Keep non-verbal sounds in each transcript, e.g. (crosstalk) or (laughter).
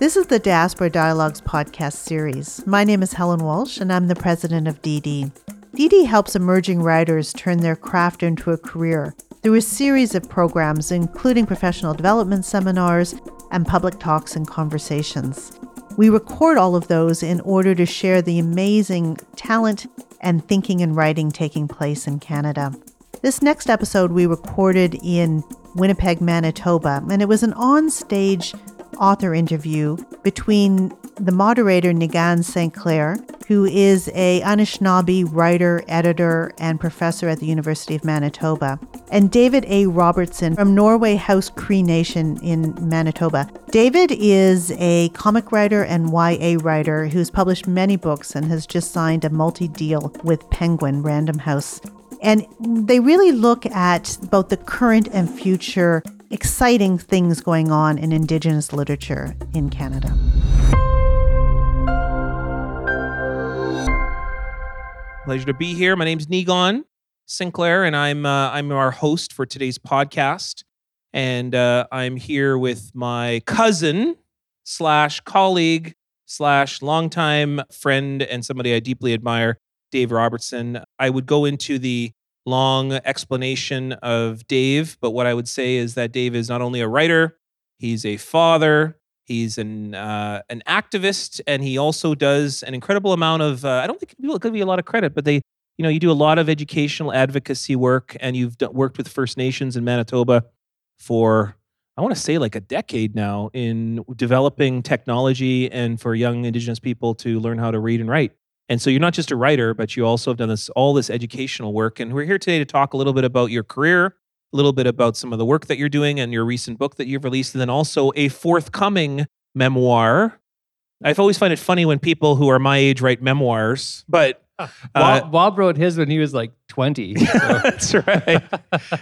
This is the Diaspora Dialogues podcast series. My name is Helen Walsh, and I'm the president of DD. DD helps emerging writers turn their craft into a career through a series of programs, including professional development seminars and public talks and conversations. We record all of those in order to share the amazing talent and thinking and writing taking place in Canada. This next episode we recorded in Winnipeg, Manitoba, and it was an on stage author interview between the moderator Niigaan Sinclair, who is a Anishinaabe writer, editor, and professor at the University of Manitoba, and David A. Robertson from Norway House Cree Nation in Manitoba. David is a comic writer and YA writer who's published many books and has just signed a multi deal with Penguin Random House. And they really look at both the current and future exciting things going on in Indigenous literature in Canada. Pleasure to be here. My name's Niigaan Sinclair, and I'm uh, I'm our host for today's podcast. And uh, I'm here with my cousin slash colleague slash longtime friend and somebody I deeply admire, Dave Robertson. I would go into the long explanation of Dave, but what I would say is that Dave is not only a writer, he's a father, he's an uh, an activist, and he also does an incredible amount of. Uh, I don't think people give you a lot of credit, but they, you know, you do a lot of educational advocacy work, and you've d- worked with First Nations in Manitoba for. I want to say like a decade now in developing technology and for young Indigenous people to learn how to read and write. And so you're not just a writer, but you also have done this all this educational work. And we're here today to talk a little bit about your career, a little bit about some of the work that you're doing and your recent book that you've released, and then also a forthcoming memoir. I've always find it funny when people who are my age write memoirs, but uh, Bob, Bob, wrote his when he was like 20. (laughs) So. That's right.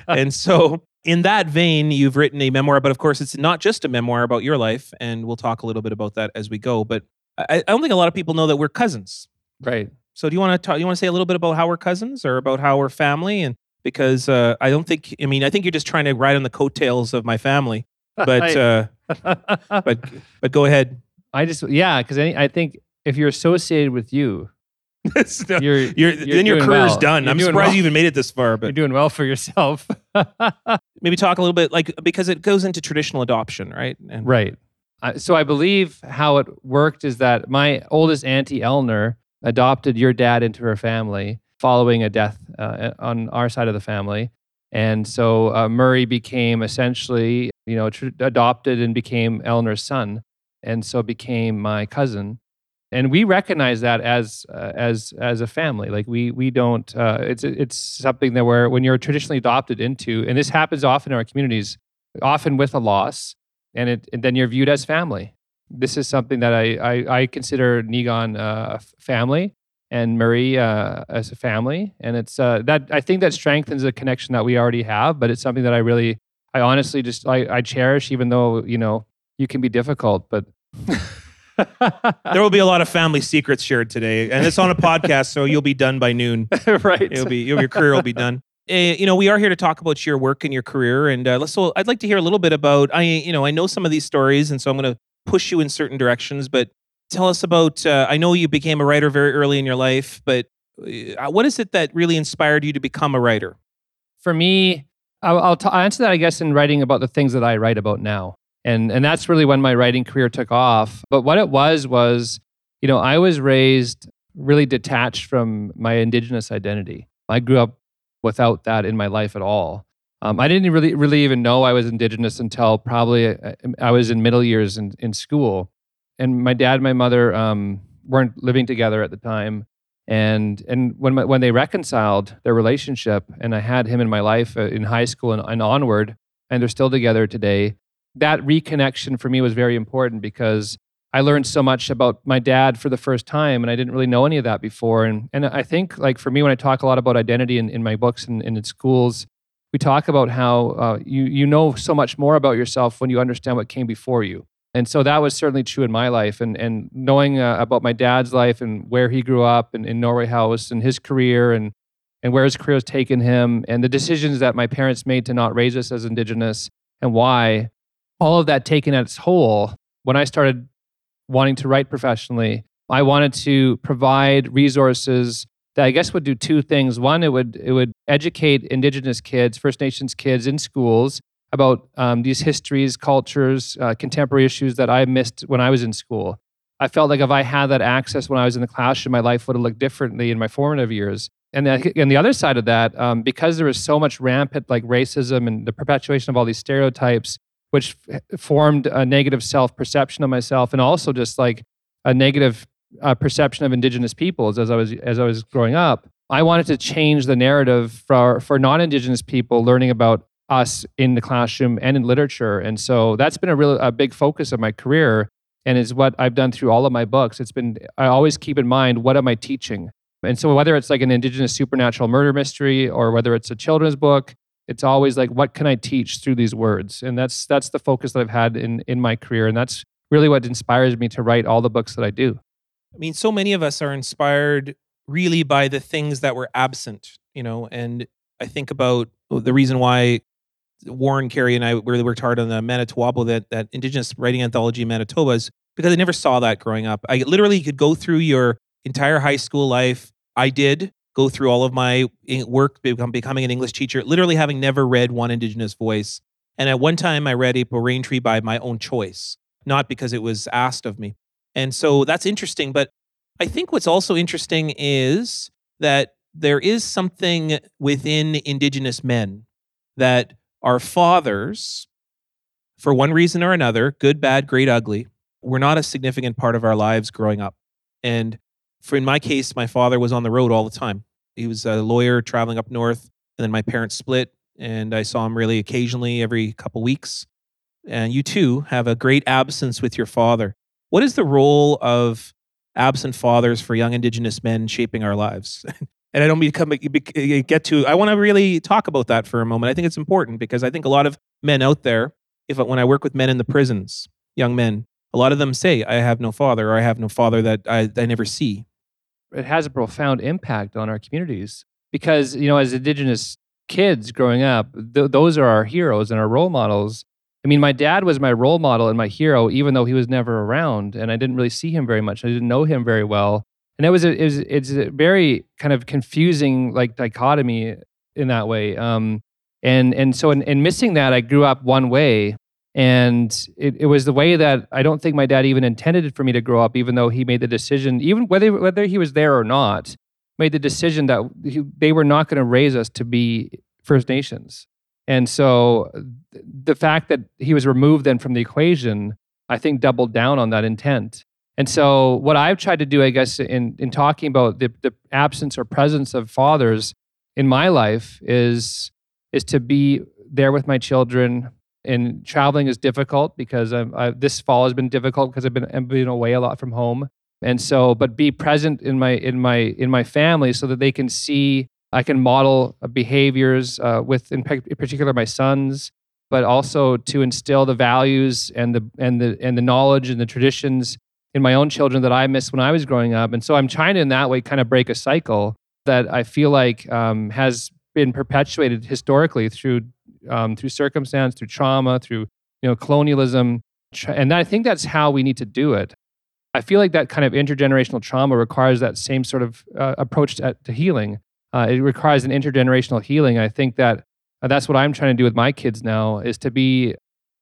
and so, in that vein, you've written a memoir, but of course, it's not just a memoir about your life. And we'll talk a little bit about that as we go. But I, I don't think a lot of people know that we're cousins. Right. So do you want to talk? You want to say a little bit about how we're cousins or about how we're family? And because uh, I don't think, I mean, I think you're just trying to ride on the coattails of my family. (laughs) But uh, (laughs) but but go ahead. I just yeah, because I think if you're associated with you, (laughs) you're, you're, you're, then your career's well. done. You're I'm surprised well. you even made it this far. But you're doing well for yourself. maybe talk a little bit like because it goes into traditional adoption, right? And, right. Uh, so I believe how it worked is that my oldest auntie Eleanor adopted your dad into her family following a death uh, on our side of the family. And so uh, Murray became essentially, you know, tr- adopted and became Eleanor's son, and so became my cousin. And we recognize that as uh, as as a family. Like we we don't. Uh, it's it's something that where when you're traditionally adopted into, and this happens often in our communities, often with a loss, and, it, and then you're viewed as family this is something that I I, I consider Niigaan uh, family and Murray uh, as a family, and it's uh, that I think that strengthens the connection that we already have. But it's something that I really, I honestly just I, I cherish, even though you know you can be difficult, but. (laughs) there will be a lot of family secrets shared today, and it's on a podcast, so you'll be done by noon. (laughs) right, it'll be your career will be done. Uh, (laughs) you know, we are here to talk about your work and your career, and uh, so I'd like to hear a little bit about. I, you know, I know some of these stories, and so I'm going to push you in certain directions. But tell us about. Uh, I know you became a writer very early in your life, but uh, what is it that really inspired you to become a writer? For me, I'll, I'll, t- I'll answer that, I guess, in writing about the things that I write about now, and and that's really when my writing career took off. But what it was was, you know, I was raised really detached from my indigenous identity. I grew up without that in my life at all. Um, I didn't really, really even know I was Indigenous until probably uh, I was in middle years in, in school. And my dad and my mother um, weren't living together at the time. And, and when, my, when they reconciled their relationship, and I had him in my life uh, in high school and, and onward, and they're still together today, that reconnection for me was very important because I learned so much about my dad for the first time, and I didn't really know any of that before. And and I think like for me, when I talk a lot about identity in, in my books and, and in schools, we talk about how uh, you you know so much more about yourself when you understand what came before you. And so that was certainly true in my life. And and knowing uh, about my dad's life and where he grew up and in Norway House and his career and and where his career has taken him and the decisions that my parents made to not raise us as indigenous and why all of that taken at its whole when I started wanting to write professionally, I wanted to provide resources that I guess would do two things. One, it would it would educate Indigenous kids, First Nations kids in schools about um, these histories, cultures, uh, contemporary issues that I missed when I was in school. I felt like if I had that access when I was in the classroom, my life would have looked differently in my formative years. And the, and the other side of that, um, because there was so much rampant like racism and the perpetuation of all these stereotypes, which f- formed a negative self perception of myself, and also just like a negative uh, perception of Indigenous peoples as I was as I was growing up. I wanted to change the narrative for for non-Indigenous people learning about us in the classroom and in literature, and so that's been a real a big focus of my career, and is what I've done through all of my books. It's been I always keep in mind what am I teaching, and so whether it's like an Indigenous supernatural murder mystery or whether it's a children's book, it's always like what can I teach through these words, and that's that's the focus that I've had in in my career, and that's really what inspires me to write all the books that I do. I mean, so many of us are inspired really by the things that were absent, you know, and I think about the reason why Warren Cariou and I really worked hard on the Manitoba, that, that Indigenous writing anthology in Manitoba is because I never saw that growing up. I literally could go through your entire high school life. I did go through all of my work, become, becoming an English teacher, literally having never read one Indigenous voice. And at one time, I read April Raintree by my own choice, not because it was asked of me. And so that's interesting. But I think what's also interesting is that there is something within Indigenous men that our fathers, for one reason or another, good, bad, great, ugly, were not a significant part of our lives growing up. And for in my case, my father was on the road all the time. He was a lawyer traveling up north, and then my parents split, and I saw him really occasionally every couple weeks. And you too have a great absence with your father. What is the role of absent fathers for young Indigenous men shaping our lives? (laughs) and I don't mean to come get to. I want to really talk about that for a moment. I think it's important because I think a lot of men out there, if when I work with men in the prisons, young men, a lot of them say, "I have no father," or "I have no father that I, I never see." It has a profound impact on our communities because you know, as Indigenous kids growing up, th- those are our heroes and our role models. I mean, my dad was my role model and my hero, even though he was never around, and I didn't really see him very much. I didn't know him very well, and it was a, it was it's a very kind of confusing like dichotomy in that way. Um, and and so in, in missing that, I grew up one way, and it, it was the way that I don't think my dad even intended for me to grow up, even though he made the decision, even whether whether he was there or not, made the decision that he, they were not going to raise us to be First Nations. And so the fact that he was removed then from the equation, I think doubled down on that intent. And so what I've tried to do, I guess, in, in talking about the, the absence or presence of fathers in my life is, is to be there with my children. And traveling is difficult because I'm, I, this fall has been difficult because I've been, I've been away a lot from home. And so, but be present in my in my in my family so that they can see I can model uh, behaviors uh, with, in, particular, my sons, but also to instill the values and the and the and the knowledge and the traditions in my own children that I missed when I was growing up. And so I'm trying to, in that way, kind of break a cycle that I feel like um, has been perpetuated historically through um, through circumstance, through trauma, through you know colonialism, and I think that's how we need to do it. I feel like that kind of intergenerational trauma requires that same sort of uh, approach to, to healing uh, it requires an intergenerational healing. I think that uh, that's what I'm trying to do with my kids now is to be,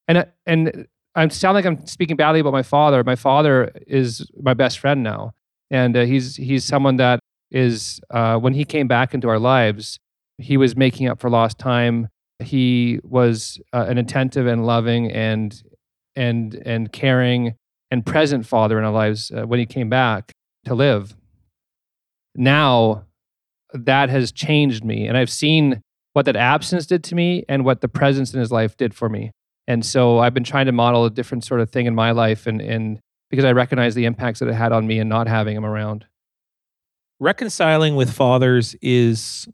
and uh, and I sound like I'm speaking badly about my father. My father is my best friend now, and uh, he's he's someone that is uh, when he came back into our lives, he was making up for lost time. He was uh, an attentive and loving and and and caring and present father in our lives when he came back to live. Now that has changed me. And I've seen what that absence did to me and what the presence in his life did for me. And so I've been trying to model a different sort of thing in my life and, and because I recognize the impacts that it had on me and not having him around. Reconciling with fathers is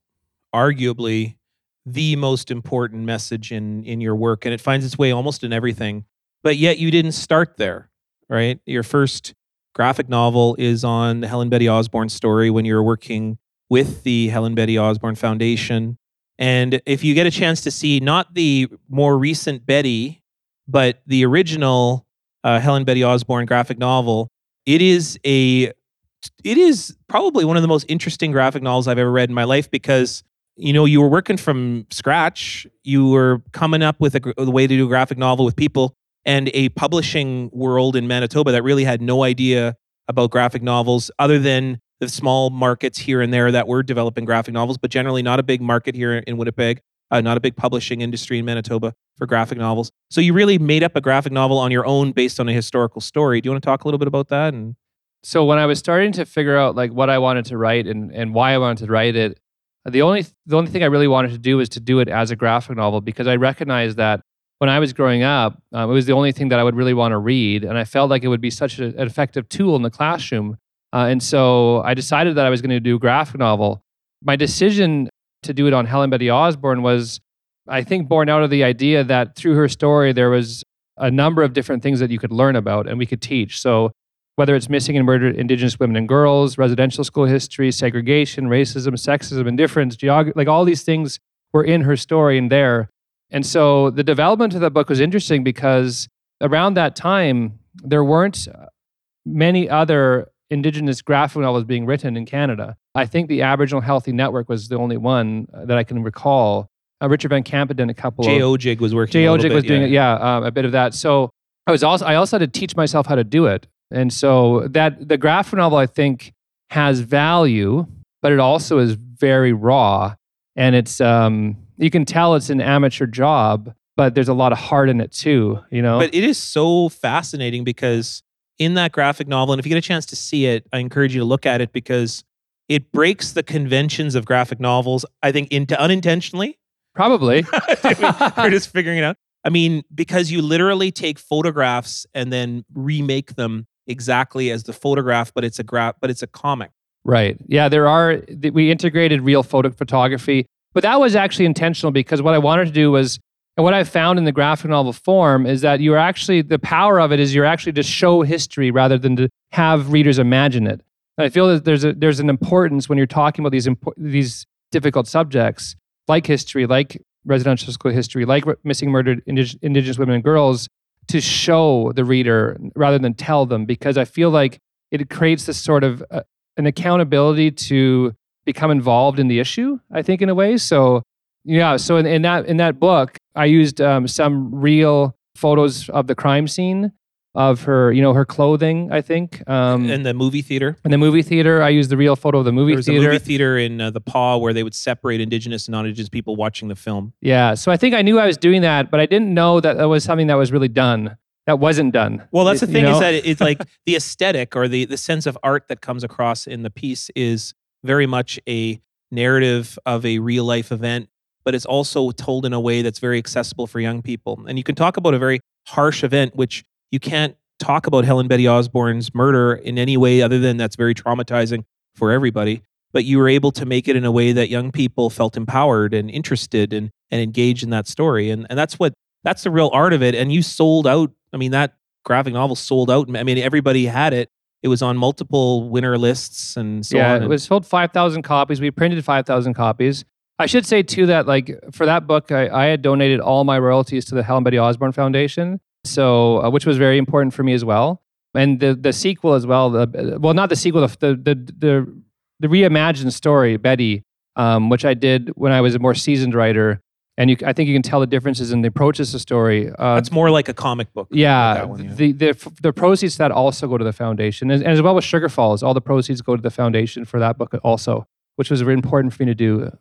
arguably the most important message in in your work and it finds its way almost in everything. But yet you didn't start there, right? Your first graphic novel is on the Helen Betty Osborne story when you were working with the Helen Betty Osborne Foundation. And if you get a chance to see not the more recent Betty, but the original uh, Helen Betty Osborne graphic novel. It is a, it is probably one of the most interesting graphic novels I've ever read in my life because you know you were working from scratch. You were coming up with a, a way to do a graphic novel with people and a publishing world in Manitoba that really had no idea about graphic novels other than the small markets here and there that were developing graphic novels, but generally not a big market here in Winnipeg, uh, not a big publishing industry in Manitoba for graphic novels. So you really made up a graphic novel on your own based on a historical story. Do you want to talk a little bit about that? And so when I was starting to figure out like what I wanted to write and, and why I wanted to write it, the only the only thing I really wanted to do was to do it as a graphic novel because I recognized that when I was growing up, um, it was the only thing that I would really want to read, and I felt like it would be such a, an effective tool in the classroom. Uh, and so I decided that I was going to do graphic novel. My decision to do it on Helen Betty Osborne was, I think, born out of the idea that through her story there was a number of different things that you could learn about and we could teach. So whether it's missing and murdered Indigenous women and girls, residential school history, segregation, racism, sexism, indifference, geography, like all these things were in her story and there. And so the development of the book was interesting because around that time, there weren't many other Indigenous graphic novels being written in Canada. I think the Aboriginal Healthy Network was the only one that I can recall. Uh, Richard Van Camp had done a couple. J. of, Odjick was working. Jay Odjick was doing it, yeah, um, a bit of that. So I was also I also had to teach myself how to do it, and so that the graphic novel I think has value, but it also is very raw, and it's um you can tell it's an amateur job, but there's a lot of heart in it too. You know, But it is so fascinating because in that graphic novel, and if you get a chance to see it, I encourage you to look at it because it breaks the conventions of graphic novels. I think into unintentionally. probably. (laughs) We're just figuring it out. I mean, because you literally take photographs and then remake them exactly as the photograph, but it's a graph, but it's a comic. Right. Yeah, there are, we integrated real photo photography, but that was actually intentional because what I wanted to do was, and what I found in the graphic novel form is that you're actually, the power of it is you're actually to show history rather than to have readers imagine it. And I feel that there's, a, there's an importance when you're talking about these, impo- these difficult subjects like history, like residential school history, like r- missing murdered indig- Indigenous women and girls, to show the reader rather than tell them because I feel like it creates this sort of uh, an accountability to become involved in the issue. I think in a way. So yeah. So in, in that in that book, I used um, some real photos of the crime scene of her, you know, her clothing. I think. Um, in the movie theater. in the movie theater, I used the real photo of the movie There was theater. a movie theater in uh, the Pas where they would separate Indigenous and non-Indigenous people watching the film. Yeah. So I think I knew I was doing that, but I didn't know that that was something that was really done. That wasn't done. Well, that's the You thing know? is that it's like (laughs) the aesthetic or the the sense of art that comes across in the piece is very much a narrative of a real life event, but it's also told in a way that's very accessible for young people. And you can talk about a very harsh event, which you can't talk about Helen Betty Osborne's murder in any way other than that's very traumatizing for everybody. But you were able to make it in a way that young people felt empowered and interested and, and engaged in that story. And, and that's what that's the real art of it. And you sold out. I mean, that graphic novel sold out. I mean, everybody had it. It was on multiple winner lists and so yeah, on. it was sold 5,000 copies. We printed 5,000 copies. I should say, too, that like for that book, I, I had donated all my royalties to the Helen Betty Osborne Foundation, so uh, which was very important for me as well. And the, the sequel as well, the, well, not the sequel, the, the, the, the, the reimagined story, Betty, um, which I did when I was a more seasoned writer. And you, I think you can tell the differences in the approaches to story. Uh, that's more like a comic book. yeah, that one, yeah. the, the the proceeds that also go to the foundation, and, and as well with Sugar Falls, all the proceeds go to the foundation for that book also, which was very important for me to do.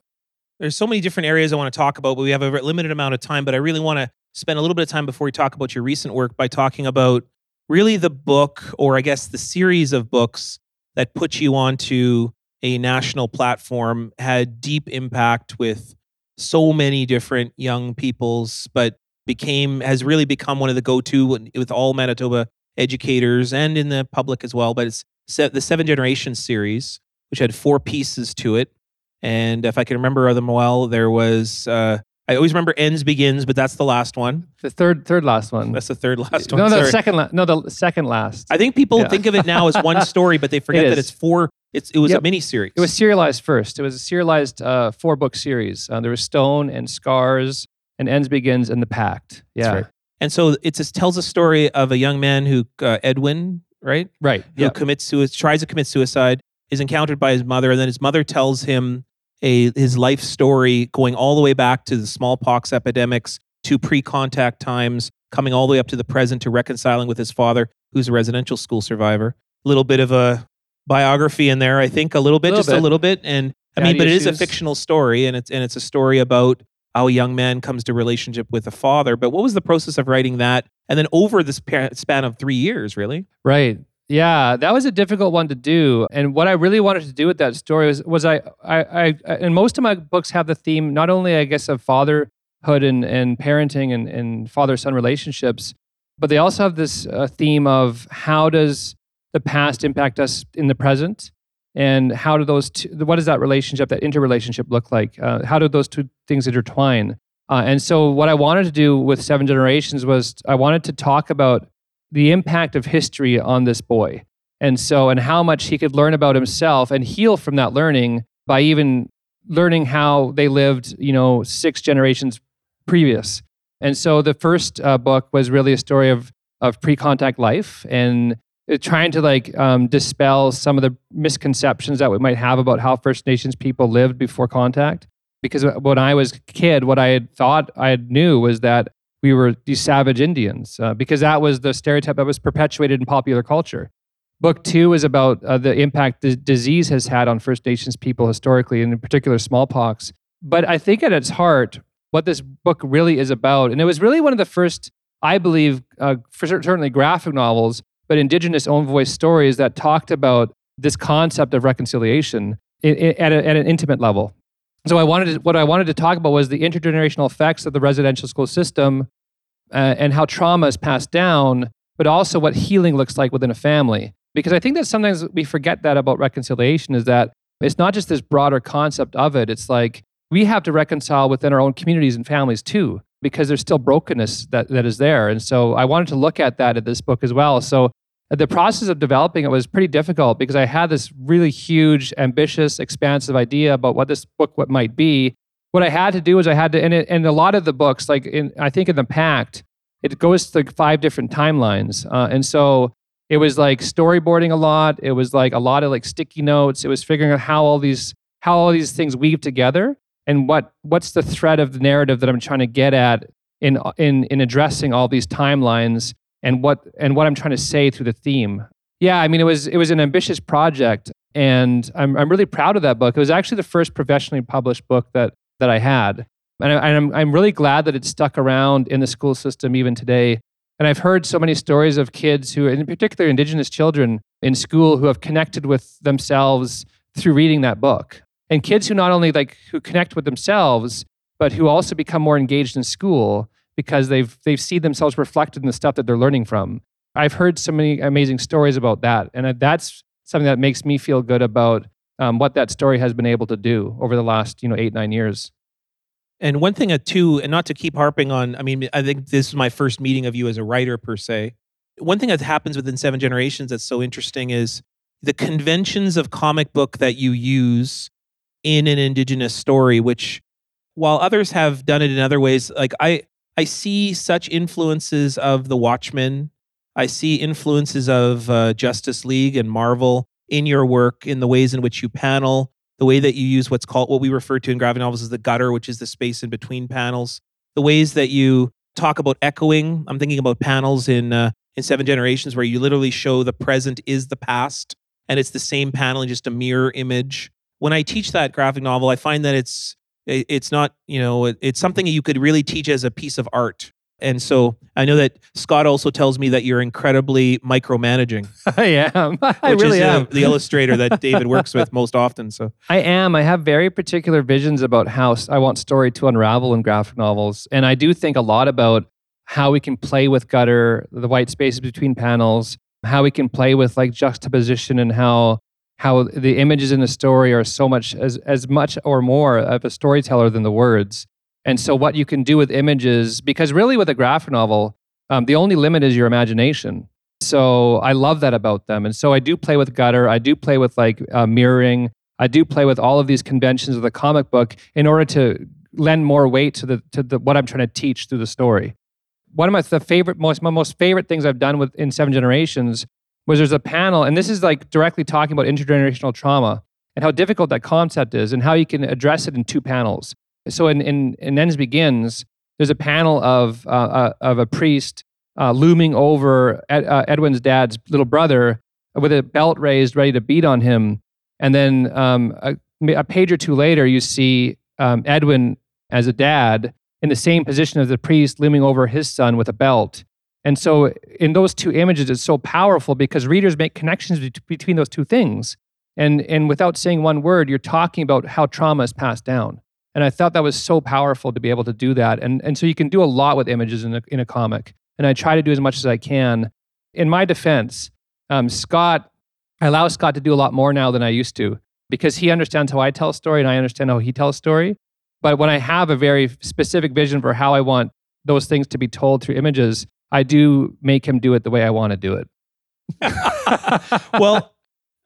There's so many different areas I want to talk about, but we have a limited amount of time. But I really want to spend a little bit of time before we talk about your recent work by talking about really the book, or I guess the series of books that put you onto a national platform, had deep impact with so many different young peoples, but became has really become one of the go-to with- all Manitoba educators and in the public as well. But it's the Seven Generations series, which had four pieces to it. And if I can remember them well, there was uh, I always remember ends begins, but that's the last one. The third third last one. That's the third last one. no, the Sorry. second la- no the second last. I think people Yeah. think of it now as one (laughs) story, but they forget It that it's four. It's it was Yep. a mini series. it was serialized first. It was a serialized uh, four book series. Uh, there was Stone and Scars and Ends Begins and The Pact. Yeah. That's right. And so it's it tells a story of a young man who uh, Edwin, right? Right. Who Yeah. commits suicide, tries to commit suicide, is encountered by his mother, and then his mother tells him a his life story going all the way back to the smallpox epidemics to pre-contact times, coming all the way up to the present to reconciling with his father, who's a residential school survivor. A little bit of a biography in there, I think, a little bit, Little just a little bit. And I mean, Daddy but it is a fictional story, and it's and it's a story about how a young man comes to relationship with a father. But what was the process of writing that? And then over this span of three years, really? Right. Yeah, that was a difficult one to do. And what I really wanted to do with that story was, was I, I, I, and most of my books have the theme not only, I guess, of fatherhood and, and parenting and, and father son relationships, but they also have this uh, theme of how does the past impact us in the present? And how do those two, what does that relationship, that interrelationship look like? Uh, how do those two things intertwine? Uh, and so, what I wanted to do with Seven Generations was I wanted to talk about the impact of history on this boy. And so, and how much he could learn about himself and heal from that learning by even learning how they lived, you know, six generations previous. And so the first uh, book was really a story of, of pre contact life and uh, trying to like um, dispel some of the misconceptions that we might have about how First Nations people lived before contact. Because when I was a kid, what I had thought I knew was that we were these savage Indians, uh, because that was the stereotype that was perpetuated in popular culture. Book two is about uh, the impact the disease has had on First Nations people historically, and in particular smallpox. But I think at its heart, what this book really is about, and it was really one of the first, I believe, uh, for certainly graphic novels, but Indigenous own voice stories that talked about this concept of reconciliation at, a, at an intimate level. So I wanted to, what I wanted to talk about was the intergenerational effects of the residential school system uh, and how trauma is passed down, but also what healing looks like within a family. Because I think that sometimes we forget that about reconciliation is that it's not just this broader concept of it. It's like we have to reconcile within our own communities and families too, because there's still brokenness that, that is there. And so I wanted to look at that in this book as well. So the process of developing it was pretty difficult because I had this really huge, ambitious, expansive idea about what this book what might be. What I had to do is I had to, and, it, and a lot of the books, like in, I think in the Pact, it goes to five different timelines, uh, and so it was like storyboarding a lot. It was like a lot of like sticky notes. It was figuring out how all these how all these things weave together and what what's the thread of the narrative that I'm trying to get at in in in addressing all these timelines and what and what I'm trying to say through the theme. Yeah, I mean it was it was an ambitious project and I'm I'm really proud of that book. It was actually the first professionally published book that that I had. And, I, and I'm I'm really glad that it stuck around in the school system even today. And I've heard so many stories of kids who, in particular indigenous children in school who have connected with themselves through reading that book. And kids who not only like who connect with themselves, but who also become more engaged in school because they've they've seen themselves reflected in the stuff that they're learning from. I've heard so many amazing stories about that, and that's something that makes me feel good about um, what that story has been able to do over the last you know eight nine years. And one thing, uh, too, and not to keep harping on, I mean, I think this is my first meeting of you as a writer per se. One thing that happens within Seven Generations that's so interesting is the conventions of comic book that you use in an indigenous story, which while others have done it in other ways, like I, I see such influences of The Watchmen. I see influences of uh, Justice League and Marvel in your work, in the ways in which you panel, the way that you use what's called what we refer to in graphic novels as the gutter, which is the space in between panels, the ways that you talk about echoing. I'm thinking about panels in uh, in Seven Generations where you literally show the present is the past, and it's the same panel just a mirror image. When I teach that graphic novel, I find that it's it- it's not you know it- it's something that you could really teach as a piece of art. And so I know that Scott also tells me that you're incredibly micromanaging, (laughs) I am. (laughs) I which really is uh, am. the illustrator that David works with (laughs) most often. So I am. I have very particular visions about how I want story to unravel in graphic novels. And I do think a lot about how we can play with gutter, the white spaces between panels, how we can play with like juxtaposition and how how the images in a story are so much as as much or more of a storyteller than the words. And so what you can do with images, because really with a graphic novel, um, the only limit is your imagination. So I love that about them. And so I do play with gutter. I do play with like uh, mirroring. I do play with all of these conventions of the comic book in order to lend more weight to the to the what I'm trying to teach through the story. one of my the favorite, most my most favorite things I've done with in Seven Generations was there's a panel, and this is like directly talking about intergenerational trauma and how difficult that concept is, and how you can address it in two panels. So in in, in Ends Begins, there's a panel of uh, uh, of a priest uh, looming over Ed, uh, Edwin's dad's little brother with a belt raised, ready to beat on him, and then um, a, a page or two later, you see um, Edwin as a dad in the same position as the priest looming over his son with a belt. And so, in those two images, it's so powerful because readers make connections between those two things. And, and without saying one word, you're talking about how trauma is passed down. And I thought that was so powerful to be able to do that. And, and so, you can do a lot with images in a, in a comic. And I try to do as much as I can. In my defense, um, Scott, I allow Scott to do a lot more now than I used to because he understands how I tell a story and I understand how he tells a story. But when I have a very specific vision for how I want those things to be told through images, I do make him do it the way I want to do it. (laughs) well,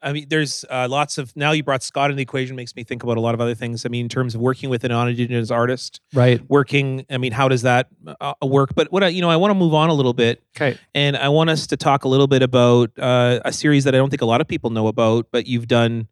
I mean, there's uh, lots of now you brought Scott in the equation makes me think about a lot of other things. I mean, in terms of working with an non-indigenous artist, right? Working, I mean, how does that uh, work? But what I, you know, I want to move on a little bit, okay? And I want us to talk a little bit about uh, a series that I don't think a lot of people know about, but you've done,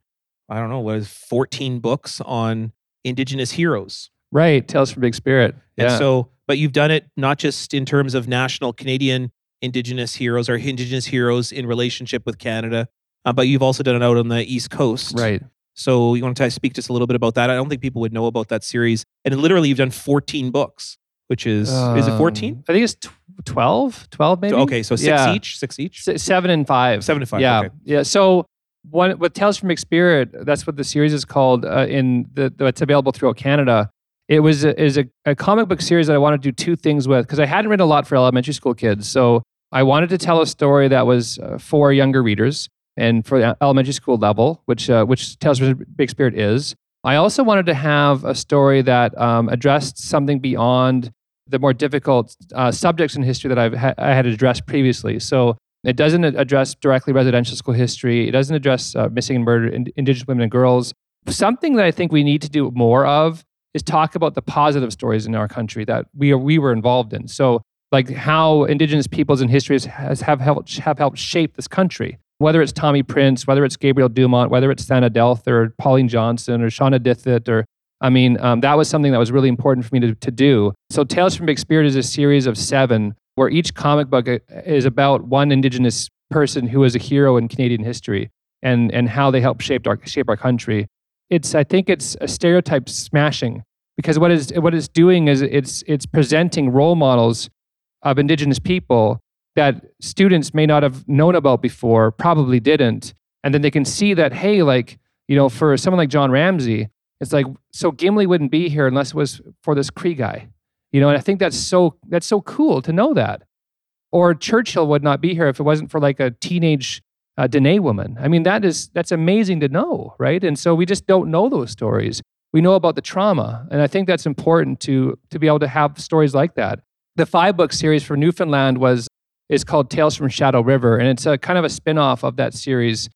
I don't know, what is 14 books on indigenous heroes. Right. Tales from Big Spirit. Yeah. And so, but you've done it not just in terms of national Canadian indigenous heroes or indigenous heroes in relationship with Canada, uh, but you've also done it out on the East Coast. Right. So you want to speak just a little bit about that? I don't think people would know about that series. And literally, you've done 14 books, which is um, is it 14? I think it's 12, 12 maybe. Okay, so six yeah. each, six each, S- seven and five, seven and five. Yeah, okay. yeah. So one with Tales from Big Spirit, that's what the series is called. Uh, in the, the, it's available throughout Canada. It was a, is a, a comic book series that I wanted to do two things with because I hadn't written a lot for elementary school kids. So I wanted to tell a story that was uh, for younger readers and for the elementary school level, which uh, which Tales from Big Spirit is. I also wanted to have a story that um, addressed something beyond the more difficult uh, subjects in history that I've ha- I had addressed previously. So it doesn't address directly residential school history. It doesn't address uh, missing and murdered in, Indigenous women and girls. Something that I think we need to do more of is talk about the positive stories in our country that we are, we were involved in. So, like how Indigenous peoples and history has, have helped have helped shape this country. Whether it's Tommy Prince, whether it's Gabriel Dumont, whether it's Thanadelthur or Pauline Johnson or Shanawdithit or I mean, um, that was something that was really important for me to, to do. So, Tales from Big Spirit is a series of seven where each comic book uh, is about one Indigenous person who is a hero in Canadian history and, and how they helped shape our, shape our country. It's, I think it's a stereotype smashing because what, is, what it's doing is it's, it's presenting role models of Indigenous people that students may not have known about before, probably didn't. And then they can see that, hey, like, you know, for someone like John Ramsay, it's like, so Gimli wouldn't be here unless it was for this Cree guy. You know, and I think that's so that's so cool to know that. Or Churchill would not be here if it wasn't for like a teenage uh, Dene woman. I mean, that is that's amazing to know, right? And so we just don't know those stories. We know about the trauma, and I think that's important to to be able to have stories like that. The five book series for Newfoundland was is called Tales from Shadow River, and it's a kind of a spin-off of that series,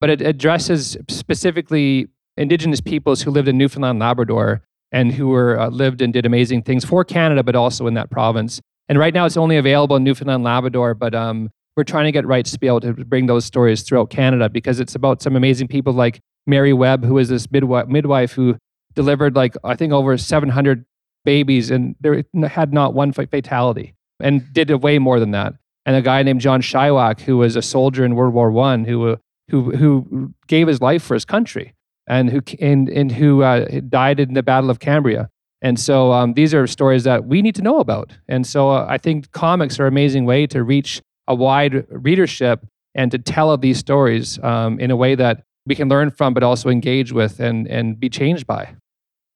but it addresses specifically indigenous peoples who lived in Newfoundland, Labrador, and who were uh, lived and did amazing things for Canada, but also in that province. And right now, it's only available in Newfoundland, Labrador, but um, we're trying to get rights to be able to bring those stories throughout Canada because it's about some amazing people like Mary Webb, who is this midwife, midwife who delivered like I think over 700 babies and there had not one fatality and did way more than that. And a guy named John Shiwak, who was a soldier in World War One, who who who gave his life for his country and who and, and who uh, died in the Battle of Cambrai. And so um, these are stories that we need to know about. And so uh, I think comics are an amazing way to reach a wide readership and to tell of these stories um, in a way that we can learn from, but also engage with and, and be changed by.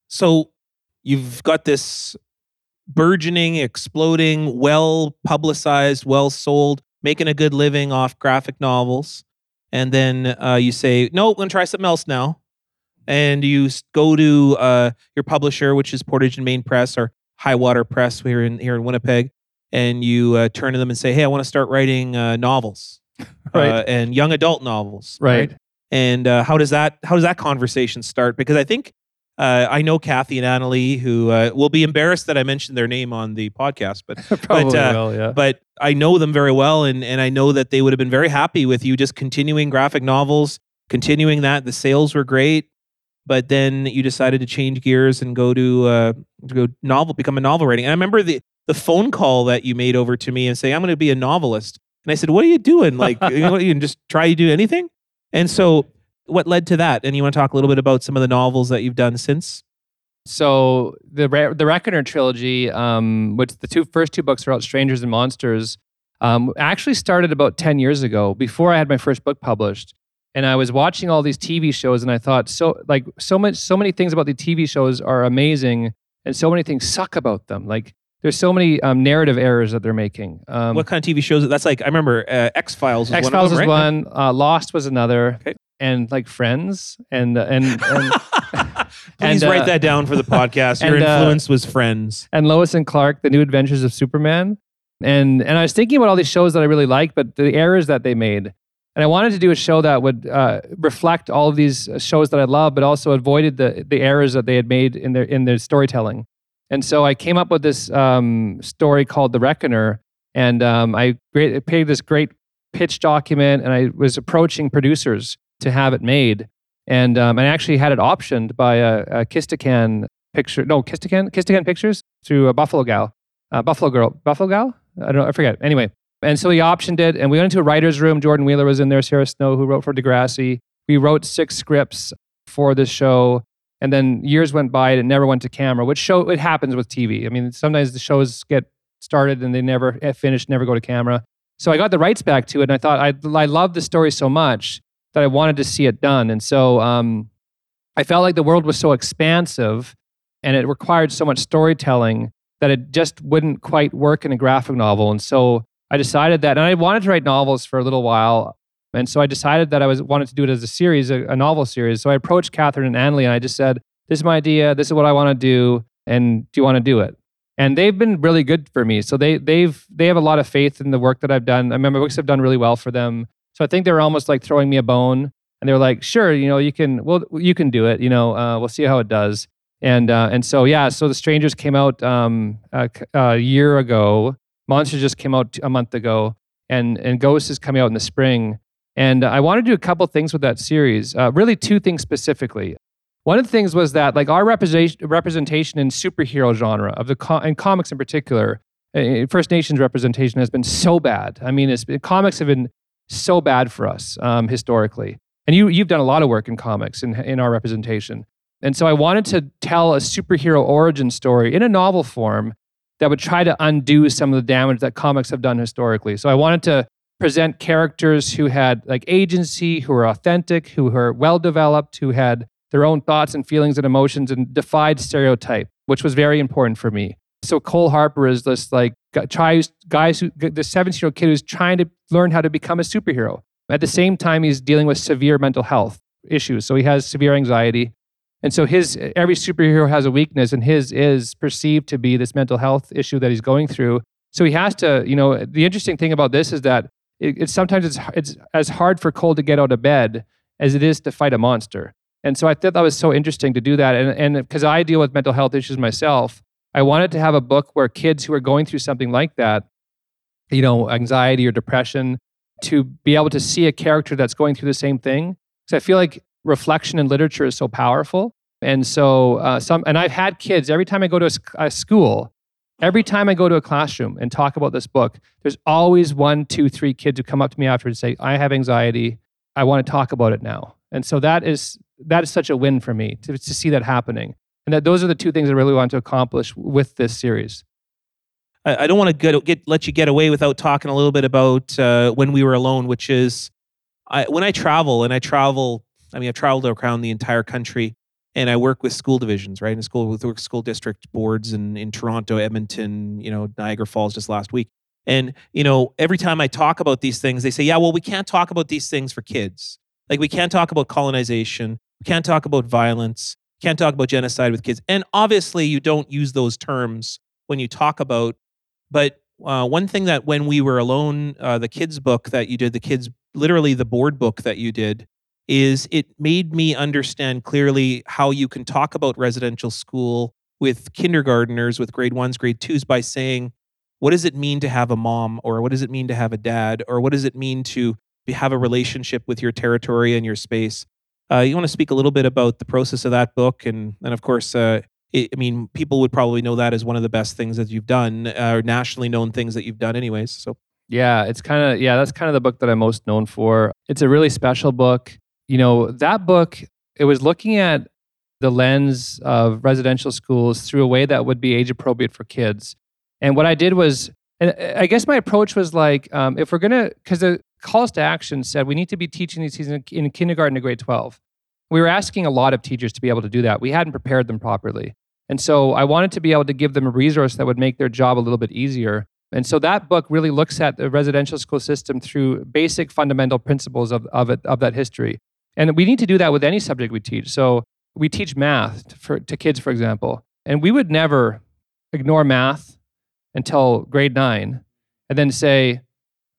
So you've got this burgeoning, exploding, well publicized, well sold, making a good living off graphic novels. And then uh, you say, no, I'm going to try something else now and you go to uh, your publisher, which is Portage and Main Press or Highwater Press here in here in Winnipeg, and you uh, turn to them and say, "Hey, I want to start writing uh, novels, (laughs) right. Uh, and young adult novels, right?" right? And uh, how does that how does that conversation start? Because I think Uh, I know Kathy and Annalie, who uh, will be embarrassed that I mentioned their name on the podcast, but (laughs) Probably uh, will, yeah. but I know them very well, and and I know that they would have been very happy with you just continuing graphic novels, continuing that. The sales were great, but then you decided to change gears and go to uh, to go novel, become a novel writing. And I remember the the phone call that you made over to me and say, "I'm going to be a novelist," and I said, "What are you doing? (laughs) Like, you, know, you can just try to do anything?" And so, what led to that? And you want to talk a little bit about some of the novels that you've done since? So the the Reckoner trilogy, um, which the two first two books are out, Strangers and Monsters, um, actually started about ten years ago, before I had my first book published. And I was watching all these TV shows, and I thought, so like so much, so many things about the TV shows are amazing, and so many things suck about them. Like there's so many um, narrative errors that they're making. Um, what kind of TV shows? That's like I remember uh, X Files. X Files was right? one, uh, Lost was another, Okay. and like Friends, and and and. (laughs) (laughs) Please And, uh, write that down for the podcast. Your and, uh, influence was Friends. and Lois and Clark, The New Adventures of Superman. And and I was thinking about all these shows that I really liked, but the errors that they made. And I wanted to do a show that would uh, reflect all of these shows that I love, but also avoided the the errors that they had made in their in their storytelling. And so I came up with this um, story called The Reckoner, and um, I paid this great pitch document, and I was approaching producers to have it made. And um, I actually had it optioned by a, a Kistikan picture, no Kistikan Kistikan Pictures through a Buffalo Gal, uh, Buffalo Girl, Buffalo Gal. I don't know, I forget. Anyway, and so we optioned it, and we went into a writer's room. Jordan Wheeler was in there, Sarah Snow, who wrote for Degrassi. We wrote six scripts for this show, and then years went by and it never went to camera. Which show it happens with TV. I mean, sometimes the shows get started and they never eh, finish, never go to camera. So I got the rights back to it, and I thought I I loved the story so much that I wanted to see it done. And so um, I felt like the world was so expansive and it required so much storytelling that it just wouldn't quite work in a graphic novel. And so I decided that, and I wanted to write novels for a little while. And so I decided that I was wanted to do it as a series, a, a novel series. So I approached Catherine and Annalie and I just said, "This is my idea. This is what I want to do. And do you want to do it?" And they've been really good for me. So they they've they have a lot of faith in the work that I've done. I mean, my books have done really well for them. So I think they were almost like throwing me a bone, and they were like, "Sure, you know, you can. Well, you can do it. You know, uh, we'll see how it does." And uh, and so yeah, so the Strangers came out um, a, a year ago. Monsters just came out a month ago, and and Ghost is coming out in the spring. And I want to do a couple things with that series. Uh, really, two things specifically. One of the things was that like our representation representation in superhero genre of the co- in comics in particular, uh, First Nations representation has been so bad. I mean, it's comics have been so bad for us um, historically. And you you've done a lot of work in comics in in our representation. And so I wanted to tell a superhero origin story in a novel form that would try to undo some of the damage that comics have done historically. So I wanted to present characters who had like agency, who were authentic, who were well developed, who had their own thoughts and feelings and emotions and defied stereotype, which was very important for me. So Cole Harper is this like gu- tries guys who the 17 year old kid who's trying to learn how to become a superhero. At the same time, he's dealing with severe mental health issues. So he has severe anxiety. And so his every superhero has a weakness, and his is perceived to be this mental health issue that he's going through. So he has to, you know, the interesting thing about this is that it, it's sometimes it's it's as hard for Cole to get out of bed as it is to fight a monster. And so I thought that was so interesting to do that. And and because I deal with mental health issues myself, I wanted to have a book where kids who are going through something like that, you know, anxiety or depression, to be able to see a character that's going through the same thing. Because I feel like reflection in literature is so powerful. And so uh, some, and I've had kids every time I go to a, a school, every time I go to a classroom and talk about this book, there's always one, two, three kids who come up to me after and say, "I have anxiety. I want to talk about it now." And so that is that is such a win for me to, to see that happening. And that those are the two things I really want to accomplish with this series. I, I don't want to get, get let you get away without talking a little bit about uh, when we were alone, which is I, when I travel and I travel. I mean, I've traveled around the entire country, and I work with school divisions, right? In school with school district boards in in Toronto, Edmonton, you know, Niagara Falls just last week. And you know, every time I talk about these things, they say, "Yeah, well, we can't talk about these things for kids. Like we can't talk about colonization, we can't talk about violence, can't talk about genocide with kids." And obviously, you don't use those terms when you talk about but uh, one thing that when we were alone, uh, the kids book that you did, the kids literally the board book that you did, is it made me understand clearly how you can talk about residential school with kindergarteners, with grade ones, grade twos, by saying, what does it mean to have a mom, or what does it mean to have a dad, or what does it mean to have a relationship with your territory and your space? Uh, you want to speak a little bit about the process of that book, and and of course, uh, it, I mean, people would probably know that as one of the best things that you've done, uh, or nationally known things that you've done, anyways. So yeah, it's kind of yeah, that's kind of the book that I'm most known for. It's a really special book. You know, that book it was looking at the lens of residential schools through a way that would be age appropriate for kids. And what I did was, and I guess my approach was like, um, if we're gonna, because the calls to action said we need to be teaching these in, in kindergarten to grade 12. We were asking a lot of teachers to be able to do that. We hadn't prepared them properly. And so I wanted to be able to give them a resource that would make their job a little bit easier. And so that book really looks at the residential school system through basic fundamental principles of, of, it, of that history. And we need to do that with any subject we teach. So we teach math for, to kids, for example, and we would never ignore math until grade nine and then say,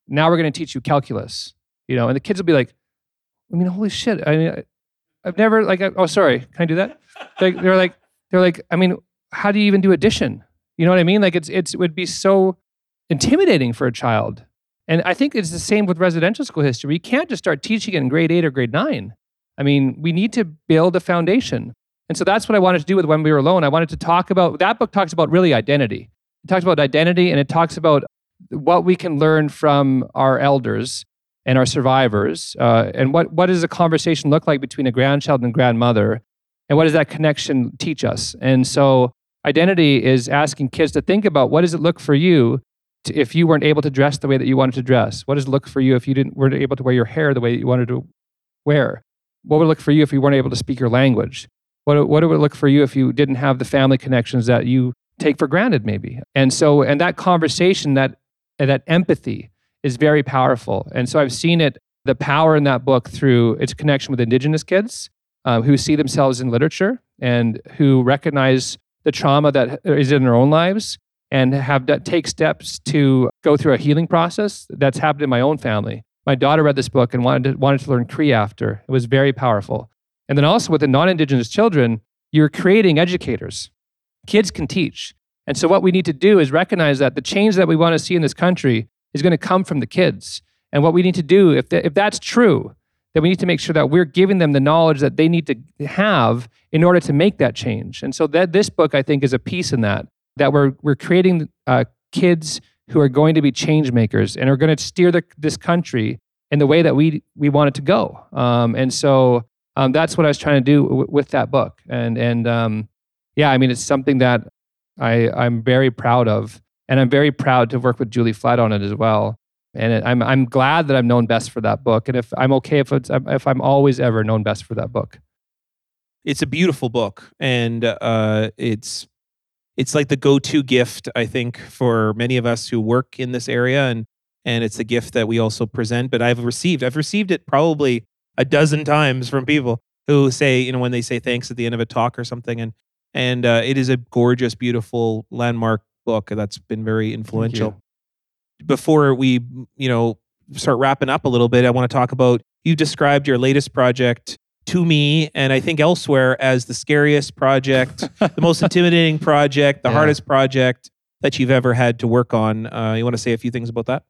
now we're going to teach you calculus. You know, and the kids will be like, I mean, holy shit. I mean, I've never like, oh, sorry, can I do that? (laughs) Like, they're like, they're like, I mean, how do you even do addition? You know what I mean? Like, it's, it's, it would be so intimidating for a child. And I think it's the same with residential school history. You can't just start teaching it in grade eight or grade nine. I mean, we need to build a foundation. And so that's what I wanted to do with When We Were Alone. I wanted to talk about that book talks about really identity. It talks about identity and it talks about what we can learn from our elders and our survivors uh, and what, what does a conversation look like between a grandchild and grandmother and what does that connection teach us and so identity is asking kids to think about what does it look for you if you weren't able to dress the way that you wanted to dress what does it look for you if you didn't weren't able to wear your hair the way that you wanted to wear? What would look for you if you weren't able to speak your language? What, what would it look for you if you didn't have the family connections that you take for granted maybe? And so and that conversation that that empathy is very powerful. And so I've seen it, the power in that book through its connection with Indigenous kids um, who see themselves in literature and who recognize the trauma that is in their own lives and have to take steps to go through a healing process that's happened in my own family. My daughter read this book and wanted to, wanted to learn Cree after. It was very powerful. And then also with the non Indigenous children, you're creating educators. Kids can teach. And so, what we need to do is recognize that the change that we want to see in this country is going to come from the kids. And what we need to do, if, if that's true, then we need to make sure that we're giving them the knowledge that they need to have in order to make that change. And so, that this book, I think, is a piece in that, that we're, we're creating uh, kids who are going to be change makers and are going to steer the, this country in the way that we, we want it to go. Um, and so, um, that's what I was trying to do w- with that book. And, and um, yeah, I mean, it's something that I, I'm very proud of. And I'm very proud to work with Julie Flett on it as well. And it, I'm, I'm glad that I'm known best for that book. And if I'm okay if, it's, if I'm always ever known best for that book. It's a beautiful book. And uh, it's, it's like the go-to gift, I think, for many of us who work in this area. And, and it's a gift that we also present. But I've received, I've received it probably a dozen times from people who say, you know, when they say thanks at the end of a talk or something. And and uh, it is a gorgeous, beautiful landmark book that's been very influential. Before we, you know, start wrapping up a little bit, I want to talk about you described your latest project to me and I think elsewhere as the scariest project, the most (laughs) intimidating project, the yeah. hardest project that you've ever had to work on. Uh, you want to say a few things about that?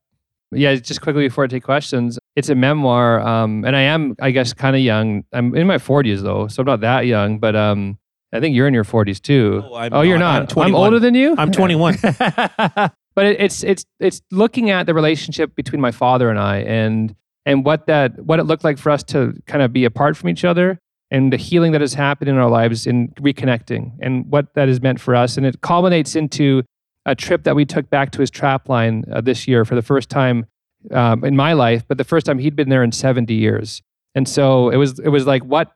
Yeah, just quickly before I take questions, it's a memoir, um, and I am, I guess, kind of young. I'm in my 40s though, so I'm not that young. But um, I think you're in your 40s too. Oh, oh you're not. I'm, I'm, older than you. I'm 21. (laughs) but it, it's it's it's looking at the relationship between my father and I, and and what that what it looked like for us to kind of be apart from each other, and the healing that has happened in our lives in reconnecting, and what that has meant for us, and it culminates into a trip that we took back to his trapline uh, this year for the first time um, in my life, but the first time he'd been there in 70 years. And so it was it was like what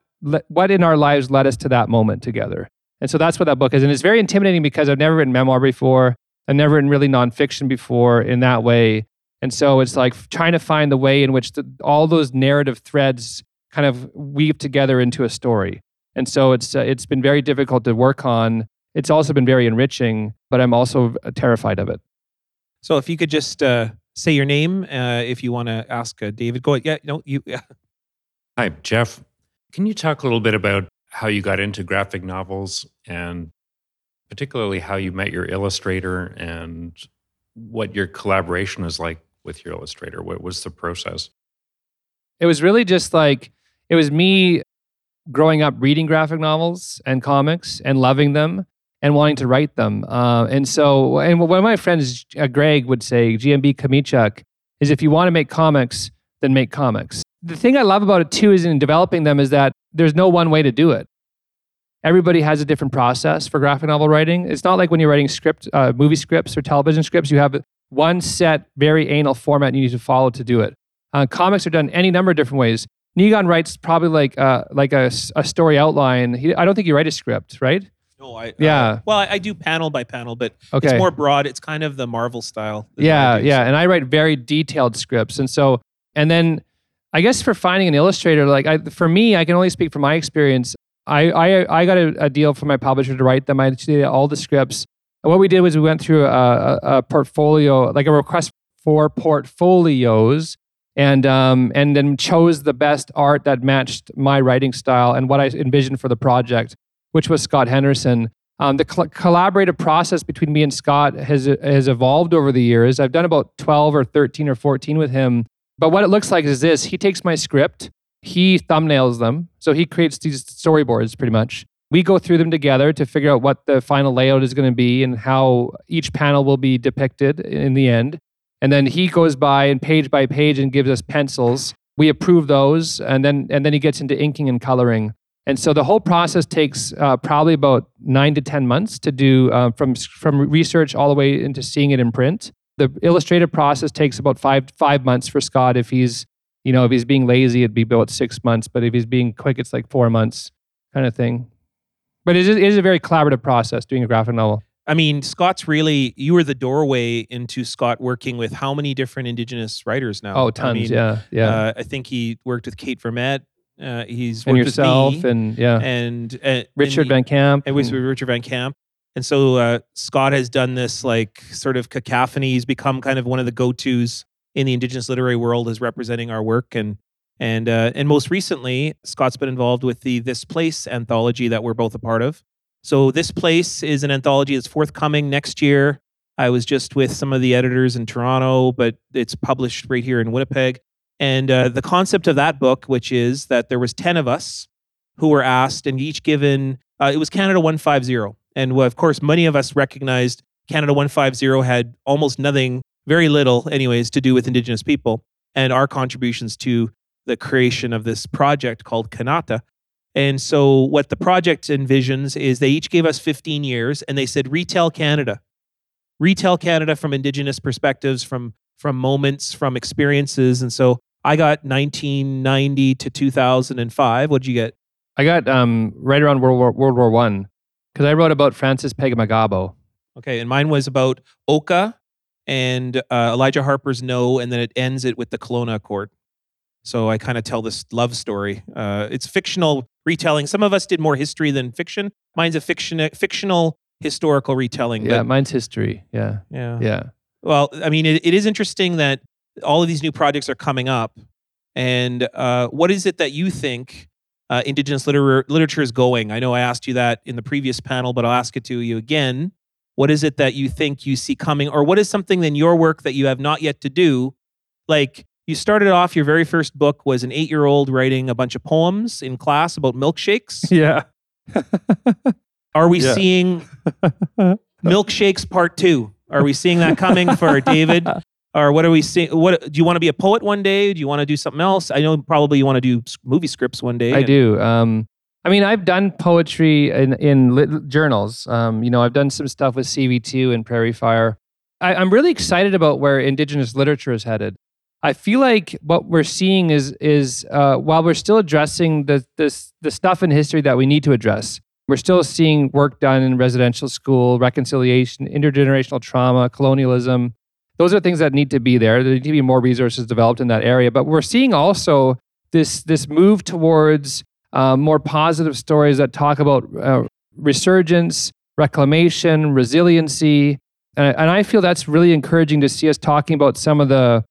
what in our lives led us to that moment together. And so that's what that book is. And it's very intimidating because I've never written memoir before. I've never written really nonfiction before in that way. And so it's like trying to find the way in which the, all those narrative threads kind of weave together into a story. And so it's uh, it's been very difficult to work on. It's also been very enriching, but I'm also uh, terrified of it. So if you could just uh, say your name, uh, if you want to ask uh, David, go ahead. Yeah, no, you. Yeah. Hi, Jeff. Can you talk a little bit about how you got into graphic novels and particularly how you met your illustrator and what your collaboration was like with your illustrator? What was the process? It was really just like, it was me growing up reading graphic novels and comics and loving them and wanting to write them. Uh, and so, and one of my friends, uh, Greg, would say, GMB Chomichuk, is if you want to make comics, then make comics. The thing I love about it too is in developing them is that there's no one way to do it. Everybody has a different process for graphic novel writing. It's not like when you're writing script, uh, movie scripts or television scripts, you have one set, very anal format you need to follow to do it. Uh, comics are done any number of different ways. Niigaan writes probably like uh, like a, a story outline. He, I don't think you write a script, right? No, I Yeah. Uh, well, I, I do panel by panel, but Okay. it's more broad. It's kind of the Marvel style. Yeah, yeah. And I write very detailed scripts. And so, and then I guess for finding an illustrator, like I, for me, I can only speak from my experience. I, I, I got a, a deal from my publisher to write them. I did all the scripts. And what we did was we went through a, a, portfolio, like a request for portfolios, and um, and then chose the best art that matched my writing style and what I envisioned for the project, which was Scott Henderson. Um, the cl- collaborative process between me and Scott has has evolved over the years. I've done about twelve or thirteen or fourteen with him. But what it looks like is this: he takes my script, he thumbnails them, so he creates these storyboards pretty much. We go through them together to figure out what the final layout is going to be and how each panel will be depicted in the end. And then he goes by and page by page and gives us pencils. We approve those, and then and then he gets into inking and coloring. And so the whole process takes uh, probably about nine to ten months to do uh, from from research all the way into seeing it in print. The illustrative process takes about five five months for Scott. If he's you know if he's being lazy, it'd be about six months. But if he's being quick, it's like four months, kind of thing. But it is, it is a very collaborative process doing a graphic novel. I mean, Scott's really you were the doorway into Scott working with how many different Indigenous writers now? Oh, I tons, mean, yeah, yeah. Uh, I think he worked with Kate Vermette. Uh, he's and yourself, with me, and yeah, and, uh, Richard and he- Van Camp. and with and- Richard Van Camp. And so uh, Scott has done this like sort of cacophony. He's become kind of one of the go-tos in the Indigenous literary world as representing our work. And and uh, and most recently, Scott's been involved with the This Place anthology that we're both a part of. So This Place is an anthology that's forthcoming next year. I was just with some of the editors in Toronto, but it's published right here in Winnipeg. And uh, the concept of that book, which is that there was ten of us who were asked and each given uh, it was Canada 150. And well, of course, many of us recognized Canada 150 had almost nothing, very little, anyways, to do with Indigenous people and our contributions to the creation of this project called Kanata. And so, what the project envisions is they each gave us 15 years and they said, retell Canada. Retell Canada from Indigenous perspectives, from, from moments, from experiences. And so, I got 1990 to 2005. What'd you get? I got um, right around World War World War One because I wrote about Francis Pegahmagabow. Okay, and mine was about Oka and uh, Elijah Harper's No, and then it ends it with the Kelowna Accord. So I kind of tell this love story. Uh, it's fictional retelling. Some of us did more history than fiction. Mine's a fiction, fictional historical retelling. Yeah, but, mine's history. Yeah, yeah. yeah. Well, I mean, it, it is interesting that all of these new projects are coming up. And uh, what is it that you think uh, Indigenous liter- literature is going? I know I asked you that in the previous panel, but I'll ask it to you again. What is it that you think you see coming, or what is something in your work that you have not yet to do? Like you started off, your very first book was an eight year old writing a bunch of poems in class about milkshakes. (laughs) Yeah. (laughs) Are we Yeah. seeing (laughs) milkshakes part two? Are we seeing that coming for David? Or what are we seeing? What do you want to be a poet one day? Do you want to do something else? I know probably you want to do movie scripts one day. I and- do. Um, I mean, I've done poetry in in lit- journals. Um, you know, I've done some stuff with CV2 and Prairie Fire. I, I'm really excited about where Indigenous literature is headed. I feel like what we're seeing is is uh, while we're still addressing the this the stuff in history that we need to address, we're still seeing work done in residential school, reconciliation, intergenerational trauma, colonialism. Those are things that need to be there. There need to be more resources developed in that area. But we're seeing also this this move towards uh, more positive stories that talk about uh, resurgence, reclamation, resiliency, and, I- and I feel that's really encouraging to see us talking about some of the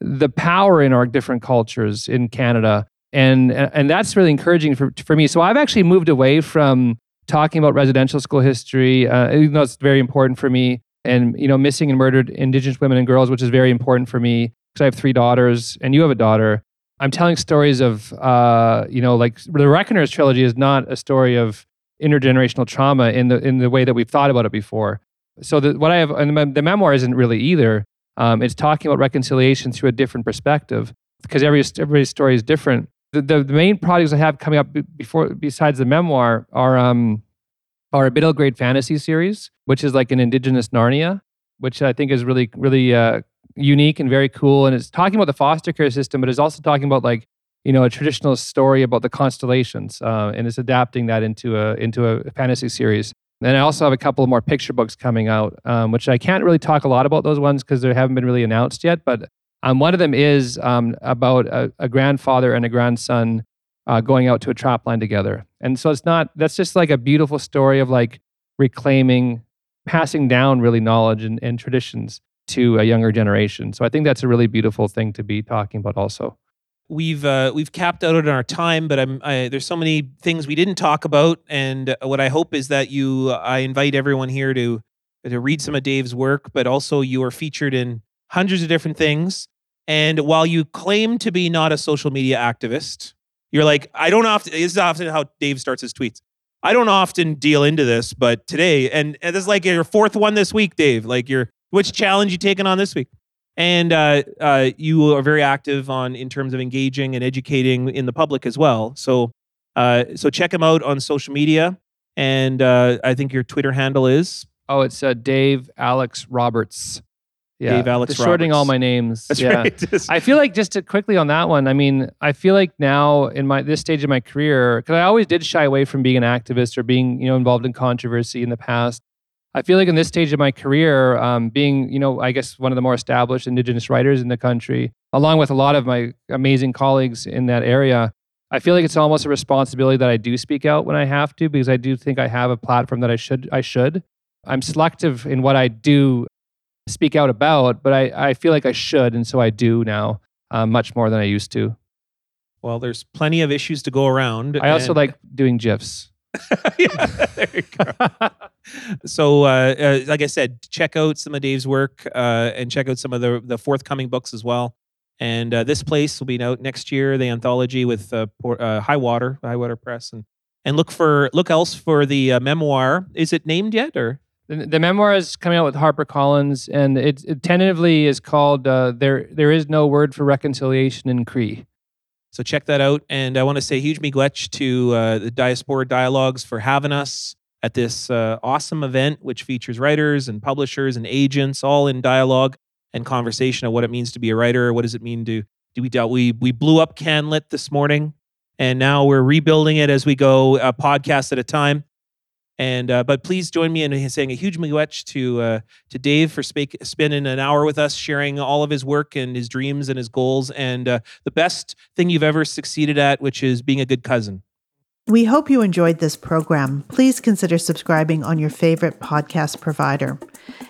the power in our different cultures in Canada and and that's really encouraging for for me. So I've actually moved away from talking about residential school history, uh, even though it's very important for me, and you know, missing and murdered Indigenous women and girls, which is very important for me because I have three daughters, and you have a daughter. I'm telling stories of, uh, you know, like the Reckoners trilogy is not a story of intergenerational trauma in the in the way that we've thought about it before. So the, what I have, and the, the memoir isn't really either. Um, it's talking about reconciliation through a different perspective because every everybody's story is different. The, the, the main projects I have coming up before besides the memoir are um, are a middle grade fantasy series, which is like an indigenous Narnia, which I think is really really uh, unique and very cool. And it's talking about the foster care system, but it's also talking about like you know a traditional story about the constellations, uh, and it's adapting that into a into a fantasy series. And I also have a couple more picture books coming out, um, which I can't really talk a lot about those ones because they haven't been really announced yet. But um, one of them is um, about a, a, grandfather and a grandson uh, going out to a trap line together. And so it's not, that's just like a beautiful story of like reclaiming, passing down really knowledge and, and traditions to a younger generation. So I think that's a really beautiful thing to be talking about also. We've uh, we've capped out on our time, but I'm I, there's so many things we didn't talk about, and what I hope is that you I invite everyone here to to read some of Dave's work, but also you are featured in hundreds of different things. And while you claim to be not a social media activist, you're like, I don't often. This is often how Dave starts his tweets. I don't often deal into this, but today, and, and this is like your fourth one this week, Dave. Like your which challenge you taking on this week? And uh, uh, you are very active on in terms of engaging and educating in the public as well. So, uh, so check him out on social media. And uh, I think your Twitter handle is oh, it's uh, Dave Alex Roberts. Yeah, Dave Alex shorting all my names. That's yeah. right. (laughs) I feel like just to quickly on that one. I mean, I feel like now in my this stage of my career, because I always did shy away from being an activist or being you know involved in controversy in the past. I feel like in this stage of my career, um, being, you know, I guess one of the more established Indigenous writers in the country, along with a lot of my amazing colleagues in that area, I feel like it's almost a responsibility that I do speak out when I have to because I do think I have a platform that I should. I should. I'm selective in what I do speak out about, but I, I feel like I should, and so I do now uh, much more than I used to. Well, there's plenty of issues to go around. I also like doing GIFs. (laughs) yeah, there you go. (laughs) so, uh, uh, like I said, check out some of Dave's work uh, and check out some of the the forthcoming books as well. And uh, this place will be out next year, the anthology with uh, uh, High Water, High Water Press, and and look for look else for the memoir. Is it named yet or? The, the memoir is coming out with HarperCollins, and it, it tentatively is called "There There Is No Word for Reconciliation in Cree." So check that out. And I want to say huge miigwech to uh, the Diaspora Dialogues for having us at this uh, awesome event, which features writers and publishers and agents all in dialogue and conversation of what it means to be a writer. What does it mean to do we we we blew up CanLit this morning, and now we're rebuilding it as we go, a podcast at a time. And uh, but please join me in saying a huge miigwech to uh, to Dave for sp- spending an hour with us, sharing all of his work and his dreams and his goals, and uh, the best thing you've ever succeeded at, which is being a good cousin. We hope you enjoyed this program. Please consider subscribing on your favorite podcast provider.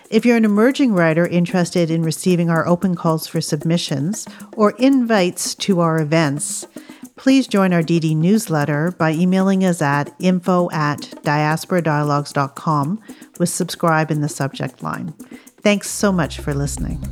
If you're an emerging writer interested in receiving our open calls for submissions or invites to our events, please join our DD newsletter by emailing us at info at diasporadialogues.com with subscribe in the subject line. Thanks so much for listening.